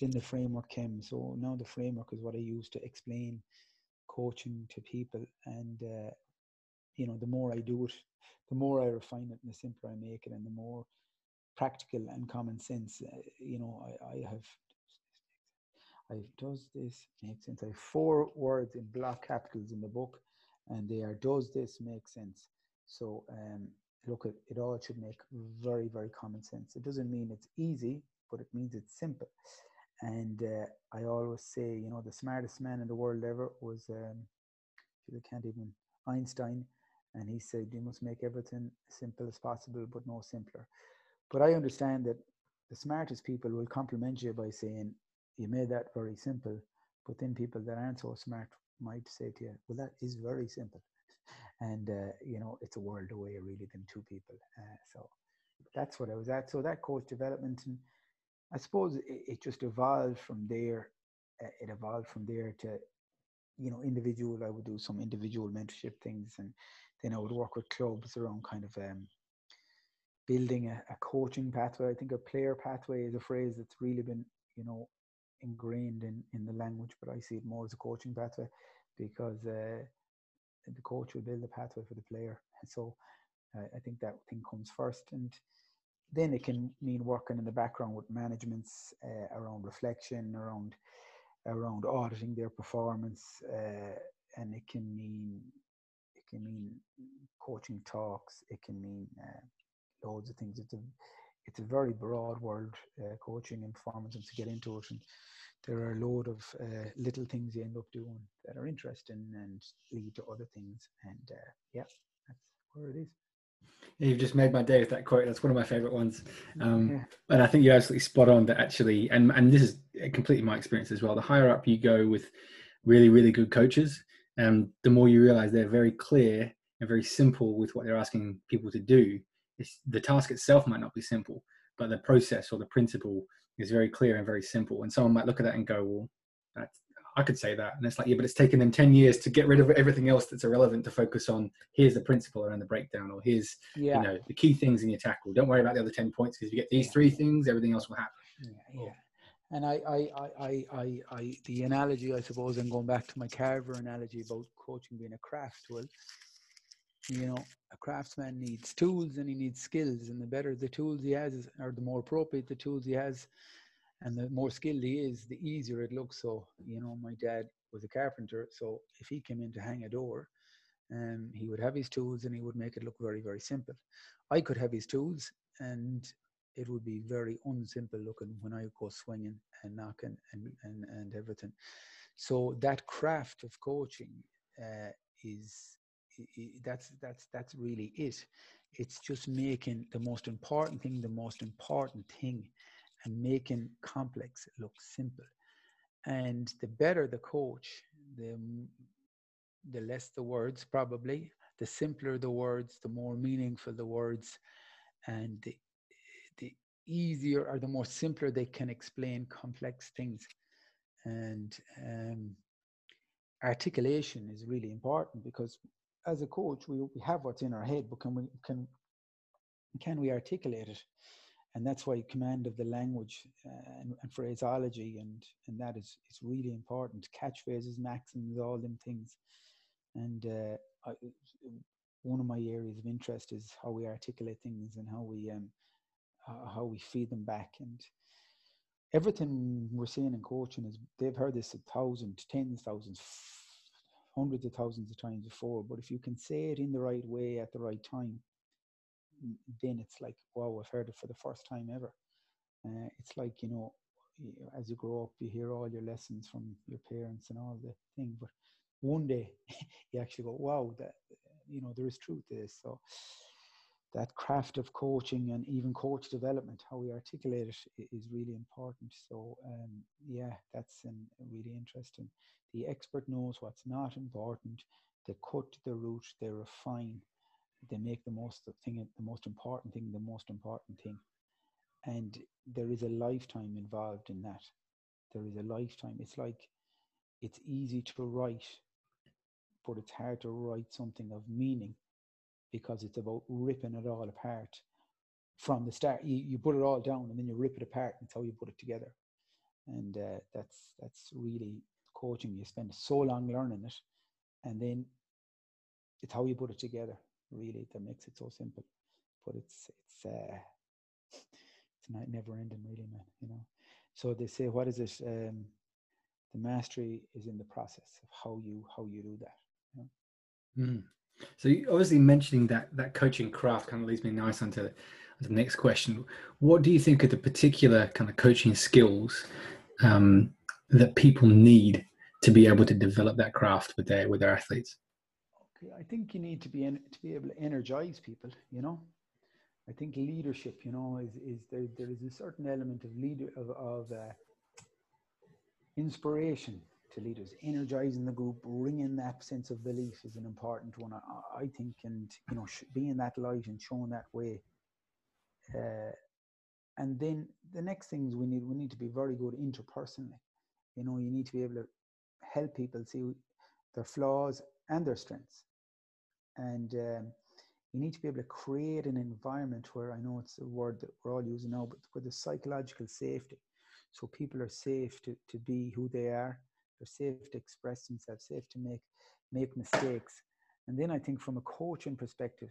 then the framework came. So now the framework is what I use to explain coaching to people and uh, you know the more i do it the more i refine it and the simpler i make it and the more practical and common sense uh, you know i, I have I does this make sense? I have four words in block capitals in the book, and they are does this make sense? So um, look at it all should make very very common sense. It doesn't mean it's easy, but it means it's simple. And uh, I always say, you know, the smartest man in the world ever was, um, I can't even, Einstein. And he said, you must make everything as simple as possible, but no simpler. But I understand that the smartest people will compliment you by saying, you made that very simple. But then people that aren't so smart might say to you, well, that is very simple. And, uh, you know, it's a world away really than two people. Uh, so that's what I was at. So that coach development and I suppose it, it just evolved from there. Uh, it evolved from there to, you know, individual. I would do some individual mentorship things, and then I would work with clubs around kind of um, building a, a coaching pathway. I think a player pathway is a phrase that's really been, you know, ingrained in in the language, but I see it more as a coaching pathway because uh, the coach will build a pathway for the player. And so uh, I think that thing comes first, and then it can mean working in the background with managements uh, around reflection, around around auditing their performance, uh, and it can mean it can mean coaching talks. It can mean uh, loads of things. It's a it's a very broad world, uh, coaching and performance, and to get into it. And there are a load of uh, little things you end up doing that are interesting and lead to other things. And uh, yeah, that's where it is. You've just made my day with that quote. That's one of my favorite ones. Um, yeah. And I think you're absolutely spot on that actually, and, and this is completely my experience as well. The higher up you go with really, really good coaches, um, the more you realize they're very clear and very simple with what they're asking people to do. It's, the task itself might not be simple, but the process or the principle is very clear and very simple. And someone might look at that and go, well, that's I could say that. And it's like, yeah, but it's taken them 10 years to get rid of everything else that's irrelevant to focus on here's the principle around the breakdown or here's, yeah. you know, the key things in your tackle. Don't worry about the other 10 points because if you get these three things, everything else will happen. Yeah. yeah. And I, I, I, I, I, the analogy, I suppose, and going back to my Carver analogy about coaching being a craft, well, you know, a craftsman needs tools and he needs skills, and the better the tools he has, or the more appropriate the tools he has, and the more skilled he is, the easier it looks. So, you know, my dad was a carpenter, so if he came in to hang a door, um, he would have his tools and he would make it look very, very simple. I could have his tools and it would be very unsimple looking when I go swinging and knocking and, and, and everything. So that craft of coaching uh, is that's that's that's really it. It's just making the most important thing the most important thing, and making complex look simple. And the better the coach, the the less the words probably, the simpler the words, the more meaningful the words, and the the easier or the more simpler they can explain complex things. And um, articulation is really important because as a coach we, we have what's in our head but can we can can we articulate it? And that's why command of the language uh, and, and, phraseology and and that is it's really important. Catchphrases maxims all them things. And uh, I, one of my areas of interest is how we articulate things and how we um, uh, how we feed them back. And everything we're seeing in coaching is they've heard this a thousand tens thousands hundreds of thousands of times before but if you can say it in the right way at the right time then it's like wow i've heard it for the first time ever. Uh, it's like you know as you grow up you hear all your lessons from your parents and all the thing but one day you actually go wow that you know there is truth to this. So that craft of coaching and even coach development, how we articulate it, is really important. So, um, yeah, that's um, really interesting. The expert knows what's not important. They cut the root. They refine. They make the most the thing, the most important thing, the most important thing. And there is a lifetime involved in that. There is a lifetime. It's like it's easy to write, but it's hard to write something of meaning because it's about ripping it all apart from the start. You, you put it all down and then you rip it apart. That's how you put it together. And uh, that's that's really coaching. You spend so long learning it, and then it's how you put it together. Really, that makes it so simple. But it's it's uh, it's not never ending, really, man. You know. So they say, what is it? Um, the mastery is in the process of how you how you do that. You know? mm. So obviously mentioning that that coaching craft kind of leads me nice onto the, the next question. What do you think are the particular kind of coaching skills um, that people need to be able to develop that craft with their with their athletes? Okay, I think you need to be to be able to energize people. You know, I think leadership. You know, is is there there is a certain element of leader of of uh, inspiration to leaders. Energizing the group, bringing that sense of belief is an important one, I, think, and you know, being that light and showing that way. Uh, and then the next things we need, we need to be very good interpersonally. You know, you need to be able to help people see their flaws and their strengths, and um, you need to be able to create an environment where I know it's a word that we're all using now, but where the psychological safety, so people are safe to, to be who they are they're safe to express themselves, safe to make make mistakes. And then I think from a coaching perspective,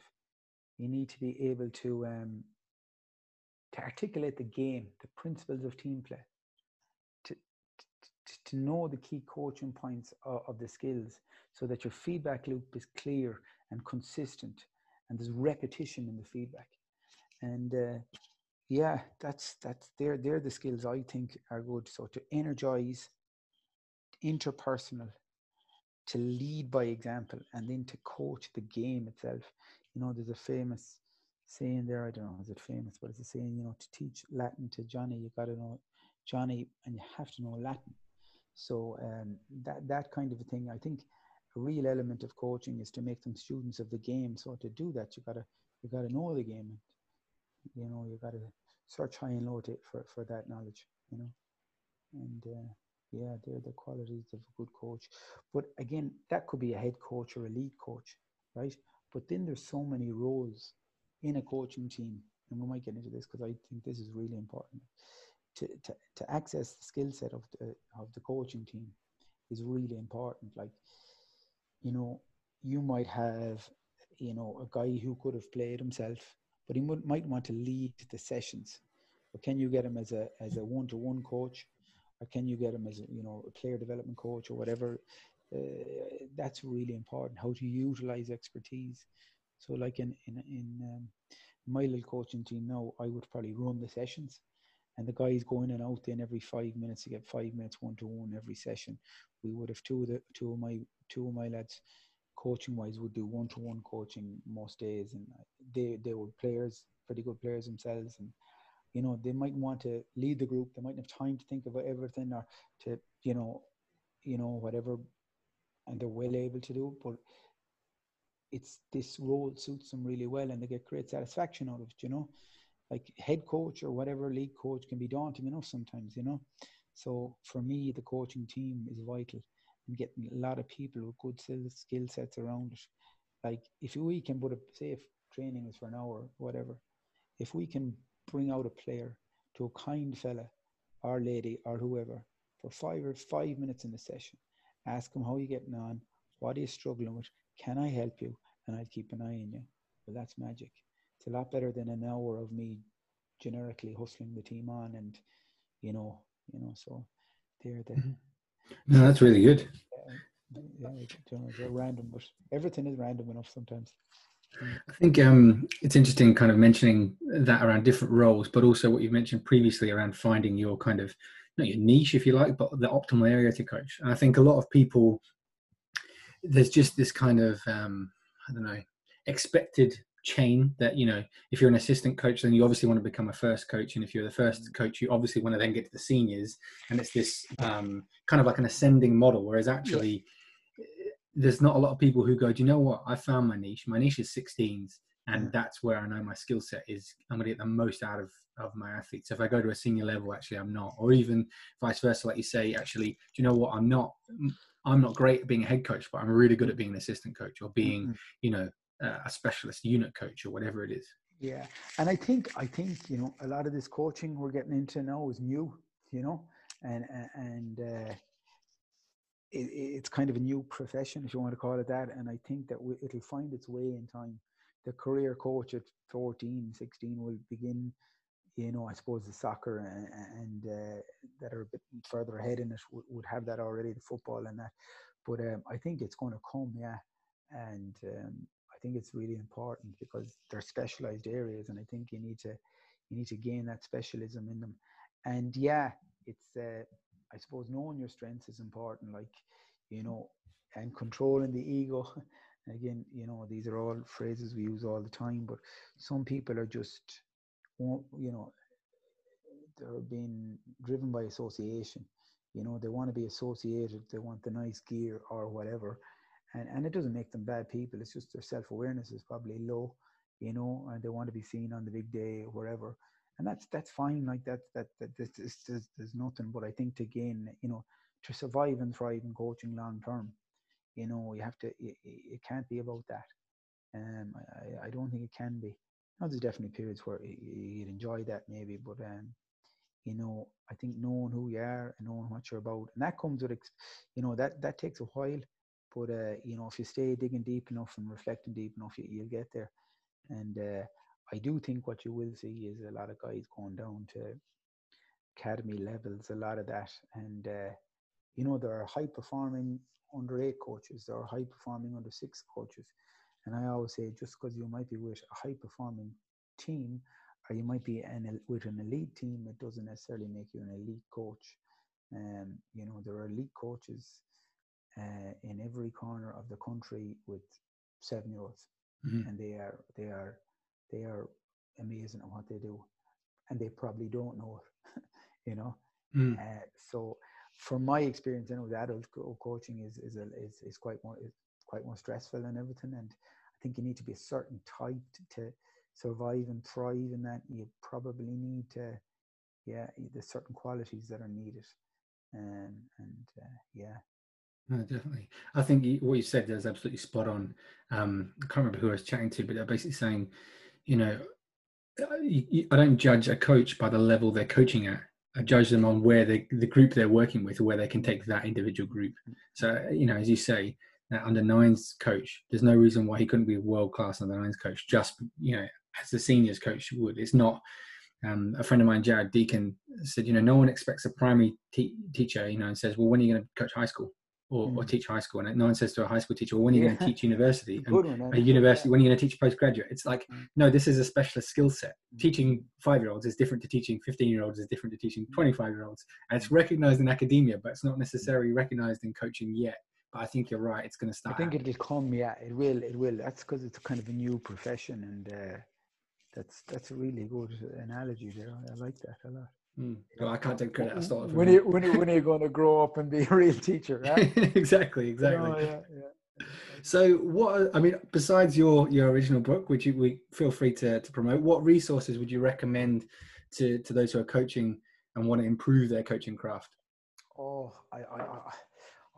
you need to be able to um, to articulate the game, the principles of team play, to to, to know the key coaching points of, of the skills, so that your feedback loop is clear and consistent, and there's repetition in the feedback. And uh, yeah, that's that's they're they're the skills I think are good. So to energize interpersonal, to lead by example, and then to coach the game itself. You know, there's a famous saying there, I don't know, is it famous, but it's a saying, you know, to teach Latin to Johnny, you got to know Johnny and you have to know Latin. So um, that, that kind of a thing, I think a real element of coaching is to make them students of the game. So to do that, you gotta, you gotta know the game. And, you know, you gotta search high and low to, for, for that knowledge, you know, and, uh, yeah, they're the qualities of a good coach. But again, that could be a head coach or a lead coach, right? But then there's so many roles in a coaching team, and we might get into this because I think this is really important. To, to, to access the skill set of the of the coaching team is really important. Like, you know, you might have, you know, a guy who could have played himself, but he might, might want to lead the sessions. But can you get him as a as a one to one coach? Or can you get him as you know a player development coach or whatever? Uh, that's really important how to utilize expertise. So like in in, in um, my little coaching team now i would probably run the sessions and the guys going and out then every five minutes to get five minutes one to one every session. We would have two of the two of my two of my lads coaching wise would do one to one coaching most days and they they were players pretty good players themselves and you know they might want to lead the group. They might have time to think about everything or to you know you know whatever and they're well able to do but it's this role suits them really well and they get great satisfaction out of it you know? Like head coach or whatever league coach can be daunting enough sometimes you know? So for me the coaching team is vital and getting a lot of people with good skill sets around it. Like if we can put a say if training is for an hour whatever if we can bring out a player to a kind fella or lady or whoever for five or five minutes in the session. Ask them how you getting on, what are you struggling with, can I help you, and I'll keep an eye on you. Well, that's magic. It's a lot better than an hour of me generically hustling the team on, and you know, you know. So they're the. Mm-hmm. No, that's really good. Yeah, yeah, you know, random, but everything is random enough sometimes. I think um, it's interesting, kind of mentioning that around different roles, but also what you've mentioned previously around finding your kind of not your niche, if you like, but the optimal area to coach. And I think a lot of people, there's just this kind of um, I don't know expected chain that you know if you're an assistant coach then you obviously want to become a first coach and if you're the first mm. coach you obviously want to then get to the seniors and it's this um, kind of like an ascending model whereas actually there's not a lot of people who go, do you know what? I found my niche. My niche is 16s, and that's where I know my skill set is. I'm going to get the most out of of my athletes. If I go to a senior level, actually, I'm not, or even vice versa. Like you say, actually, do you know what? I'm not. I'm not great at being a head coach, but I'm really good at being an assistant coach or being, mm-hmm. you know, uh, a specialist unit coach or whatever it is. Yeah, and I think I think you know a lot of this coaching we're getting into now is new, you know, and and uh, it, it's kind of a new profession, if you want to call it that. And I think that we, it'll find its way in time. The career coach at 14, 16 will begin, you know, I suppose the soccer and, and uh, that are a bit further ahead in it would, would have that already, the football and that. But um, I think it's going to come, yeah. And um, I think it's really important because they're specialized areas, and I think you need to you need to gain that specialism in them. And yeah, it's uh, I suppose knowing your strengths is important, like, you know, and controlling the ego. Again, you know, these are all phrases we use all the time, but some people are just, you know, they're being driven by association. You know, they want to be associated, they want the nice gear or whatever. And, and it doesn't make them bad people, it's just their self awareness is probably low, you know, and they want to be seen on the big day or wherever and that's that's fine like that that that this, this, there's nothing but i think to gain you know to survive and thrive in coaching long term you know you have to it, it can't be about that. Um I, I don't think it can be. Now there's definitely periods where you'd enjoy that maybe but um you know i think knowing who you are and knowing what you're about and that comes with you know that that takes a while but uh you know if you stay digging deep enough and reflecting deep enough you, you'll get there. And uh I do think what you will see is a lot of guys going down to academy levels, a lot of that. And, uh, you know, there are high performing under eight coaches, there are high performing under six coaches. And I always say, just because you might be with a high performing team, or you might be an, with an elite team, it doesn't necessarily make you an elite coach. Um, you know, there are elite coaches uh, in every corner of the country with seven year olds, mm-hmm. and they are they are they are amazing at what they do, and they probably don't know it, you know. Mm. Uh, so, from my experience, you know, the adult coaching is is, a, is is quite more is quite more stressful and everything, and I think you need to be a certain type to, survive and thrive in that. You probably need to, yeah, there's certain qualities that are needed. Um, and uh, yeah. No, definitely. I think you, what you said is absolutely spot on. Um, I can't remember who I was chatting to, but they're basically saying, you know, I don't judge a coach by the level they're coaching at. I judge them on where they, the group they're working with, where they can take that individual group. So, you know, as you say, that under nines coach, there's no reason why he couldn't be a world class under nines coach. Just you know, as the seniors coach would. It's not. Um, a friend of mine, Jared Deacon, said, you know, no one expects a primary te- teacher, you know, and says, well, when are you going to coach high school? Or, mm. or, teach high school. And no one says to a high school teacher, well, when are you yeah. going to teach university? And a university, when are you going to teach postgraduate? It's like, mm. no, this is a specialist skill set. Mm. Teaching five year olds is different to teaching 15 year olds, is different to teaching 25 year olds. And it's recognized in academia, but it's not necessarily recognized in coaching yet. But I think you're right. It's going to start. I think it'll come. Yeah, it will. It will. That's because it's kind of a new profession, and uh, that's that's a really good analogy there. I like that a lot. Mm. No, I can't take credit. I started when you when you when are you going to grow up and be a real teacher? Right? exactly, exactly. Oh, yeah, yeah. So, what I mean, besides your your original book, which you we feel free to to promote, what resources would you recommend to to those who are coaching and want to improve their coaching craft? Oh, I I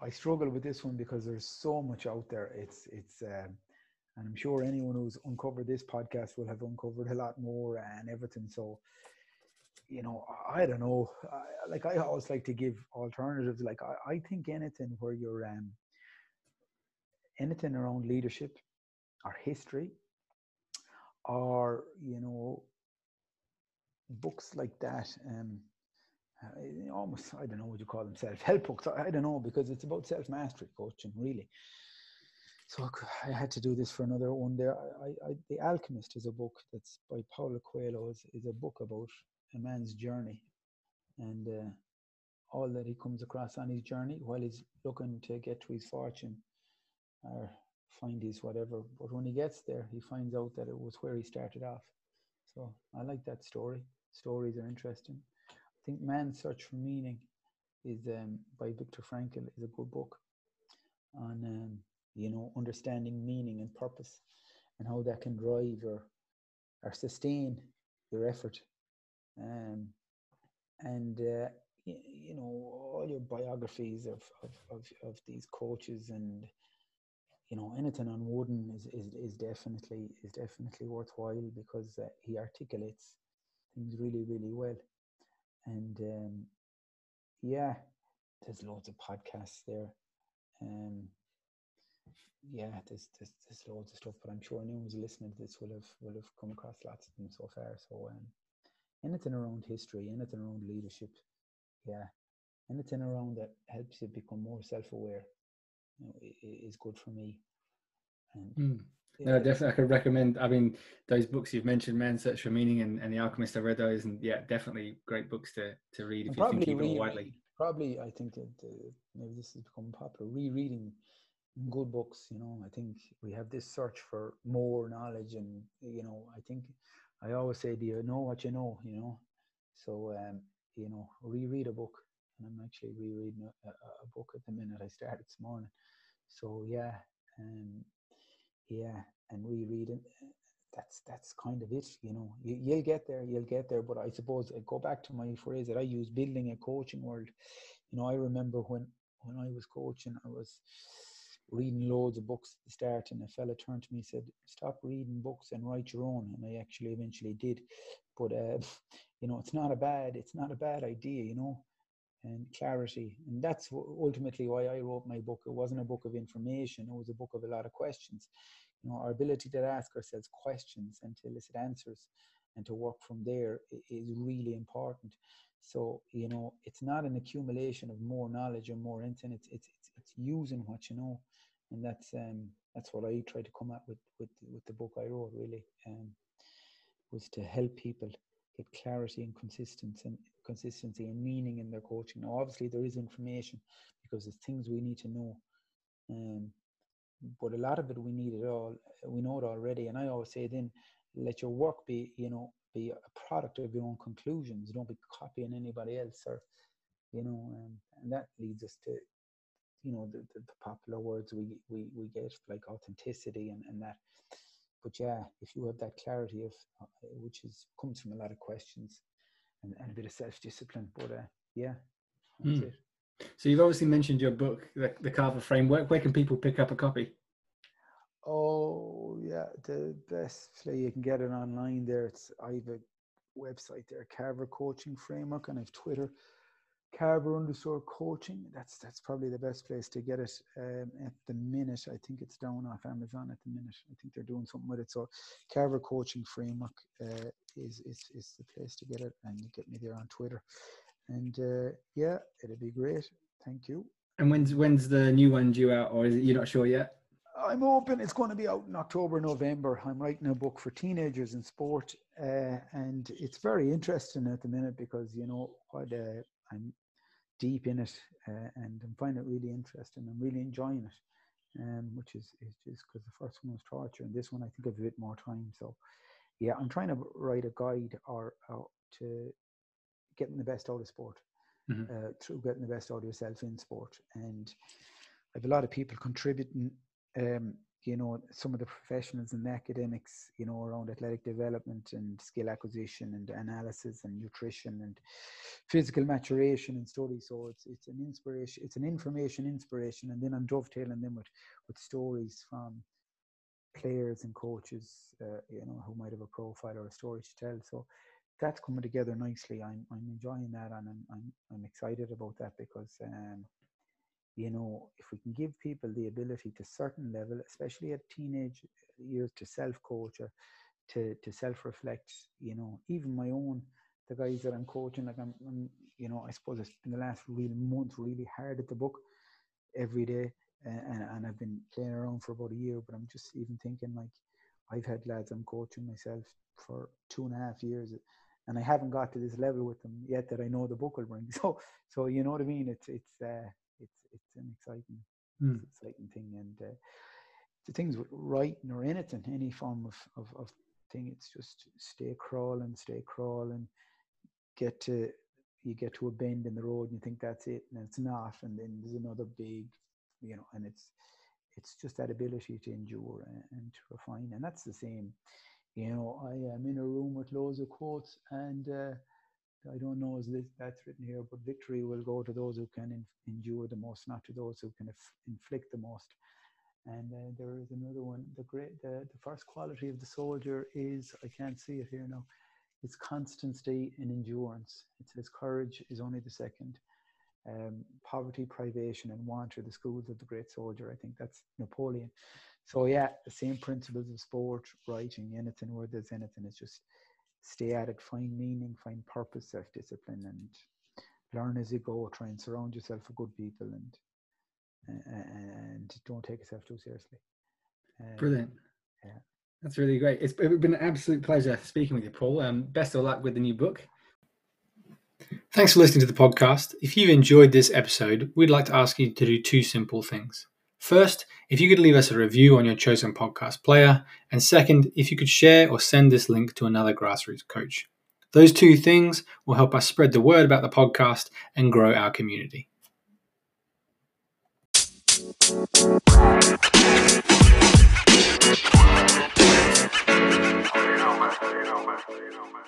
I struggle with this one because there's so much out there. It's it's. Um, and I'm sure anyone who's uncovered this podcast will have uncovered a lot more and everything. So, you know, I don't know. I, like I always like to give alternatives. Like I, I think anything where you're um, anything around leadership or history or you know books like that um uh, almost i don't know what you call them self-help books i don't know because it's about self-mastery coaching really so i had to do this for another one there I, I, the alchemist is a book that's by paulo coelho is, is a book about a man's journey and uh, all that he comes across on his journey while he's looking to get to his fortune or find his whatever. But when he gets there, he finds out that it was where he started off. So I like that story. Stories are interesting. I think Man's Search for Meaning is um, by Viktor Frankl is a good book on um, you know understanding meaning and purpose and how that can drive or or sustain your effort um, and uh, you, know all your biographies of, of, of, of, these coaches and you know anything on Wooden is, is, is definitely is definitely worthwhile because uh, he articulates things really really well and um, yeah there's loads of podcasts there um, yeah, there's, there's there's loads of stuff, but I'm sure anyone who's listening to this will have will have come across lots of them so far. So um, anything around history, anything around leadership, yeah, anything around that helps you become more self-aware, you know, is good for me. And mm. yeah, no, definitely, I could recommend. I mean, those books you've mentioned, "Man Search for Meaning" and, and "The Alchemist." I read those, and yeah, definitely great books to to read if you think you re- widely. Probably, I think that uh, maybe this has become popular. Rereading good books, you know. I think we have this search for more knowledge, and you know, I think I always say, do you know what you know? You know, so um, you know, reread a book, and I'm actually rereading a, a, book at the minute. I started this morning, so yeah, um, yeah, and rereading. That's that's kind of it, you know. You, you'll get there, you'll get there. But I suppose I go back to my phrase that I use: building a coaching world. You know, I remember when when I was coaching, I was reading loads of books at the start, and a fella turned to me and said, "Stop reading books and write your own." And I actually eventually did, but uh, you know, it's not a bad it's not a bad idea, you know, and clarity, and that's ultimately why I wrote my book. It wasn't a book of information; it was a book of a lot of questions. You know, our ability to ask ourselves questions and to elicit answers and to work from there is really important. So you know, it's not an accumulation of more knowledge or more intent. It's it's it's, it's using what you know and that's um, that's what I try to come at with with with the book I wrote. Really, um, was to help people get clarity and consistency and consistency and meaning in their coaching. Now, obviously, there is information because there's things we need to know, um, but a lot of it we need it all. We know it already, and I always say then let your work be you know be a product of your own conclusions. Don't be copying anybody else or you know, um, and that leads us to you know the, the, the, popular words we, we we get like authenticity and, and that but yeah if you have that clarity of uh, which is comes from a lot of questions and, and a bit of self-discipline but uh, yeah mm. So you've obviously mentioned your book, the, the Carver Framework. Where can people pick up a copy? Oh yeah, the best way you can get it online there. It's I have a website there, Carver Coaching Framework, and I have Twitter, Carver underscore coaching. That's that's probably the best place to get it um, at the minute. I think it's down off Amazon at the minute. I think they're doing something with it. So Carver Coaching Framework uh, is, is is the place to get it, and you get me there on Twitter. And uh, yeah, it'd be great. Thank you. And when's when's the new one due out, or is it you're not sure yet? I'm hoping it's going to be out in October, November. I'm writing a book for teenagers in sport, uh, and it's very interesting at the minute because you know what uh, I'm deep in it, uh, and I'm finding it really interesting. I'm really enjoying it, um, which is is just because the first one was torture, and this one I think I have a bit more time. So, yeah, I'm trying to write a guide or, or to getting the best out of sport mm-hmm. uh, through getting the best out of yourself in sport, and I have a lot of people contributing um, you know, some of the professionals and the academics, you know, around athletic development and skill acquisition and analysis and nutrition and physical maturation and stories So it's it's an inspiration, it's an information inspiration, and then I'm dovetailing them with with stories from players and coaches, uh, you know, who might have a profile or a story to tell. So that's coming together nicely. I'm I'm enjoying that, and I'm I'm, I'm excited about that because. Um, you know, if we can give people the ability to certain level, especially at teenage years, to self-coach or to to self-reflect, you know, even my own, the guys that I'm coaching, like I'm, I'm you know, I suppose it's been the last real month really hard at the book every day, and, and I've been playing around for about a year, but I'm just even thinking like, I've had lads I'm coaching myself for two and a half years, and I haven't got to this level with them yet that I know the book will bring. So, so you know what I mean? It's it's uh, it's it's an exciting mm. exciting thing. And uh, the things with writing or anything any form of, of, of thing it's just stay crawling stay crawling. Get to you get to a bend in the road and you think that's it and it's not. And then there's another big you know and it's it's just that ability to endure and, and to refine. And that's the same. You know i am in a room with loads of quotes and uh, I don't know is that's written here, but victory will go to those who can in, endure the most, not to those who can inf- inflict the most. And there is another one. The great, the, the first quality of the soldier is I can't see it here now. It's constancy and endurance. It says courage is only the second. Um, poverty, privation, and want are the schools of the great soldier. I think that's Napoleon. So yeah, the same principles of sport, writing, anything where there's anything. It's just stay at it, find meaning, find purpose, self discipline, and learn as you go. Try and surround yourself with good people, and and don't take yourself too seriously. Um, Brilliant. Yeah. That's really great. It's been an absolute pleasure speaking with you, Paul. Um, best of luck with the new book. Thanks for listening to the podcast. If you've enjoyed this episode, we'd like to ask you to do two simple things. First, if you could leave us a review on your chosen podcast player, and second, if you could share or send this link to another grassroots coach. Those two things will help us spread the word about the podcast and grow our community. You know, man. You know, man. You know, man.